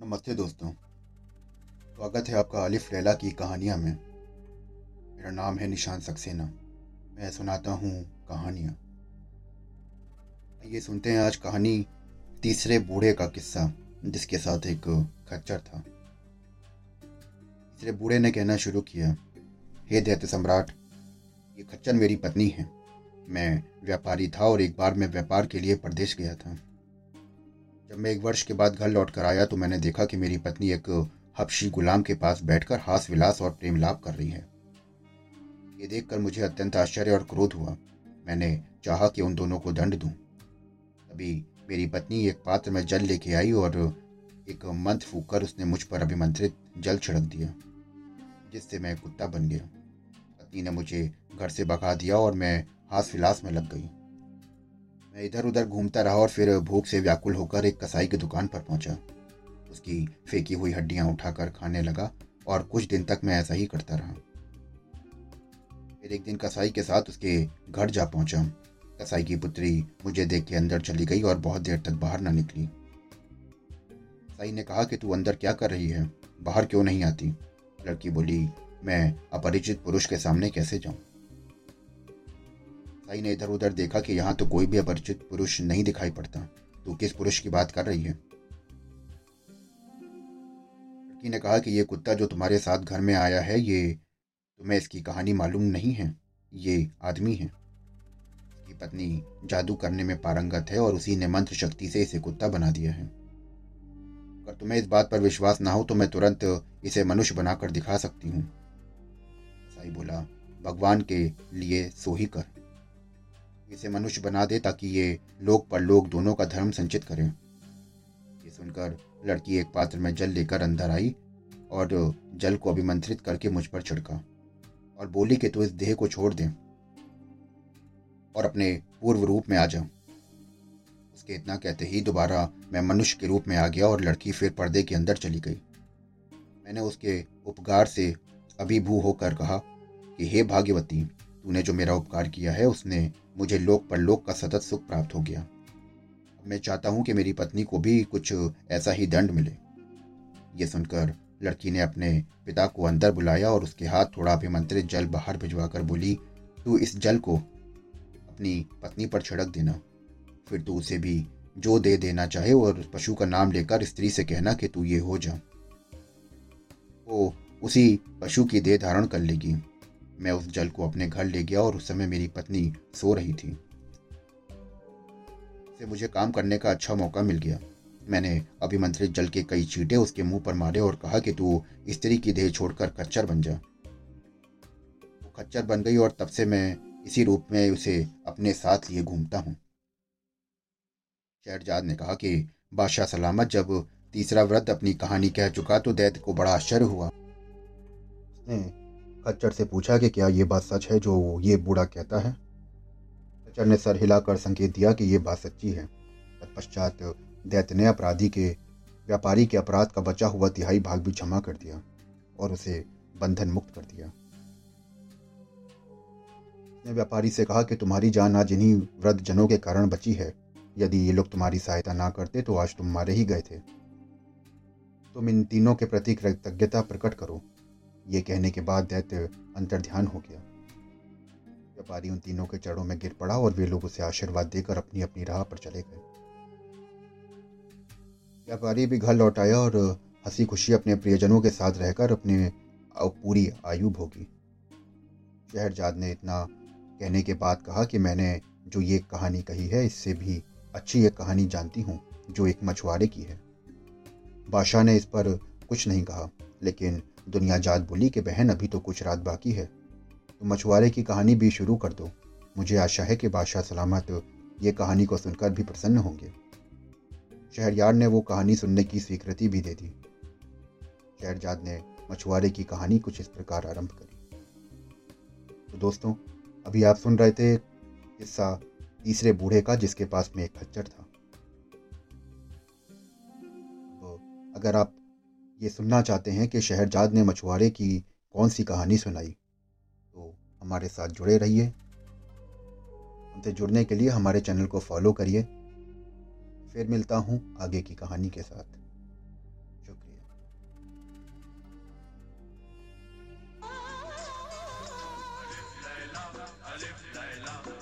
नमस्ते दोस्तों। स्वागत है आपका अलिफ लैला की कहानियाँ में। मेरा नाम है निशान सक्सेना। मैं सुनाता हूँ कहानियाँ। ये सुनते हैं आज कहानी तीसरे बूढ़े का किस्सा, जिसके साथ एक खच्चर था। तीसरे बूढ़े ने कहना शुरू किया, हे दैत्य सम्राट, ये खच्चर मेरी पत्नी है। मैं व्यापारी था और एक बार मैं व्यापार के लिए प्रदेश गया था। जब मैं एक वर्ष के बाद घर लौट कर आया तो मैंने देखा कि मेरी पत्नी एक हबशी गुलाम के पास बैठकर हास विलास और प्रेम लाभ कर रही है। ये देखकर मुझे अत्यंत आश्चर्य और क्रोध हुआ। मैंने चाहा कि उन दोनों को दंड दूँ। तभी मेरी पत्नी एक पात्र में जल लेके आई और एक मंत्र फूक कर उसने मुझ पर अभिमंत्रित जल छिड़क दिया, जिससे मैं कुत्ता बन गया। पत्नी ने मुझे घर से भगा दिया और मैं हास विलास में लग गई। मैं इधर उधर घूमता रहा और फिर भूख से व्याकुल होकर एक कसाई की दुकान पर पहुँचा। उसकी फेंकी हुई हड्डियाँ उठाकर खाने लगा और कुछ दिन तक मैं ऐसा ही करता रहा। फिर एक दिन कसाई के साथ उसके घर जा पहुँचा। कसाई की पुत्री मुझे देख के अंदर चली गई और बहुत देर तक बाहर न निकली। कसाई ने कहा कि तू अंदर क्या कर रही है? बाहर क्यों नहीं आती? लड़की बोली, मैं अपरिचित पुरुष के सामने कैसे जाऊँ? साई ने इधर उधर देखा कि यहाँ तो कोई भी अपरिचित पुरुष नहीं दिखाई पड़ता। तो किस पुरुष की बात कर रही है? लड़की ने कहा कि ये कुत्ता जो तुम्हारे साथ घर में आया है, ये तुम्हें इसकी कहानी मालूम नहीं है। ये आदमी है। इसकी पत्नी जादू करने में पारंगत है और उसी ने मंत्र शक्ति से इसे कुत्ता बना दिया है। अगर तुम्हें इस बात पर विश्वास ना हो तो मैं तुरंत इसे मनुष्य बनाकर दिखा सकती हूँ। साई बोला, भगवान के लिए सो ही कर। इसे मनुष्य बना दे ताकि ये लोग पर लोग दोनों का धर्म संचित करें। ये सुनकर लड़की एक पात्र में जल लेकर अंदर आई और जल को अभिमंत्रित करके मुझ पर छिड़का और बोली कि तू इस देह को छोड़ दे और अपने पूर्व रूप में आ जा। उसके इतना कहते ही दोबारा मैं मनुष्य के रूप में आ गया और लड़की फिर पर्दे के अंदर चली गई। मैंने उसके उपकार से अभिभू होकर कहा कि, हे भाग्यवती तूने जो मेरा उपकार किया है, उसने मुझे लोक पर लोक का सतत सुख प्राप्त हो गया। मैं चाहता हूँ कि मेरी पत्नी को भी कुछ ऐसा ही दंड मिले। ये सुनकर लड़की ने अपने पिता को अंदर बुलाया और उसके हाथ थोड़ा अभिमंत्रित जल बाहर भिजवाकर बोली, तू इस जल को अपनी पत्नी पर छिड़क देना। फिर तू उसे भी जो दे देना चाहे और पशु का नाम लेकर स्त्री से कहना कि तू ये हो जा। वो उसी पशु की देह धारण कर लेगी। मैं उस जल को अपने घर ले गया और उस समय मेरी पत्नी सो रही थी। से मुझे काम करने का अच्छा मौका मिल गया। मैंने अभिमंत्रित जल के कई चीटे उसके मुँह पर मारे और कहा कि तू स्त्री की देह छोड़कर खच्चर बन जा। वो खच्चर बन गई और तब से मैं इसी रूप में उसे अपने साथ लिए घूमता हूँ। शहरजाद ने कहा कि, बादशाह सलामत, जब तीसरा व्रत अपनी कहानी कह चुका तो दैत को बड़ा आश्चर्य हुआ। उसने खच्चर से पूछा कि क्या ये बात सच है जो ये बूढ़ा कहता है? खच्चर ने सर हिलाकर संकेत दिया कि ये बात सच्ची है। तत्पश्चात दैत्य ने अपराधी के, व्यापारी के अपराध का बचा हुआ तिहाई भाग भी क्षमा कर दिया और उसे बंधन मुक्त कर दिया। ने व्यापारी से कहा कि तुम्हारी जान आज इन्हीं वृद्ध जनों के कारण बची है। यदि ये लोग तुम्हारी सहायता ना करते तो आज तुम मारे ही गए थे। तुम इन तीनों के प्रति कृतज्ञता प्रकट करो। ये कहने के बाद दैत्य अंतर्ध्यान हो गया। व्यापारी उन तीनों के चढ़ों में गिर पड़ा और वे लोग उसे आशीर्वाद देकर अपनी अपनी राह पर चले गए। व्यापारी भी घर लौट आया और हँसी खुशी अपने प्रियजनों के साथ रहकर अपने पूरी आयु भोगी। शहरजाद ने इतना कहने के बाद कहा कि मैंने जो ये कहानी कही है, इससे भी अच्छी एक कहानी जानती हूँ, जो एक मछुआरे की है। बादशाह ने इस पर कुछ नहीं कहा, लेकिन दुनिया जात बोली कि बहन, अभी तो कुछ रात बाकी है। तो मछुआरे की कहानी भी शुरू कर दो। मुझे आशा है कि बादशाह सलामत ये कहानी को सुनकर भी प्रसन्न होंगे। शहरयार ने वो कहानी सुनने की स्वीकृति भी दे दी। शहरजाद ने मछुआरे की कहानी कुछ इस प्रकार आरंभ करी। तो दोस्तों, अभी आप सुन रहे थे किस्सा तीसरे बूढ़े का, जिसके पास में एक खच्चर था। तो अगर आप ये सुनना चाहते हैं कि शहरजाद ने मछुआरे की कौन सी कहानी सुनाई। तो हमारे साथ जुड़े रहिए। हमसे जुड़ने के लिए हमारे चैनल को फॉलो करिए। फिर मिलता हूँ आगे की कहानी के साथ।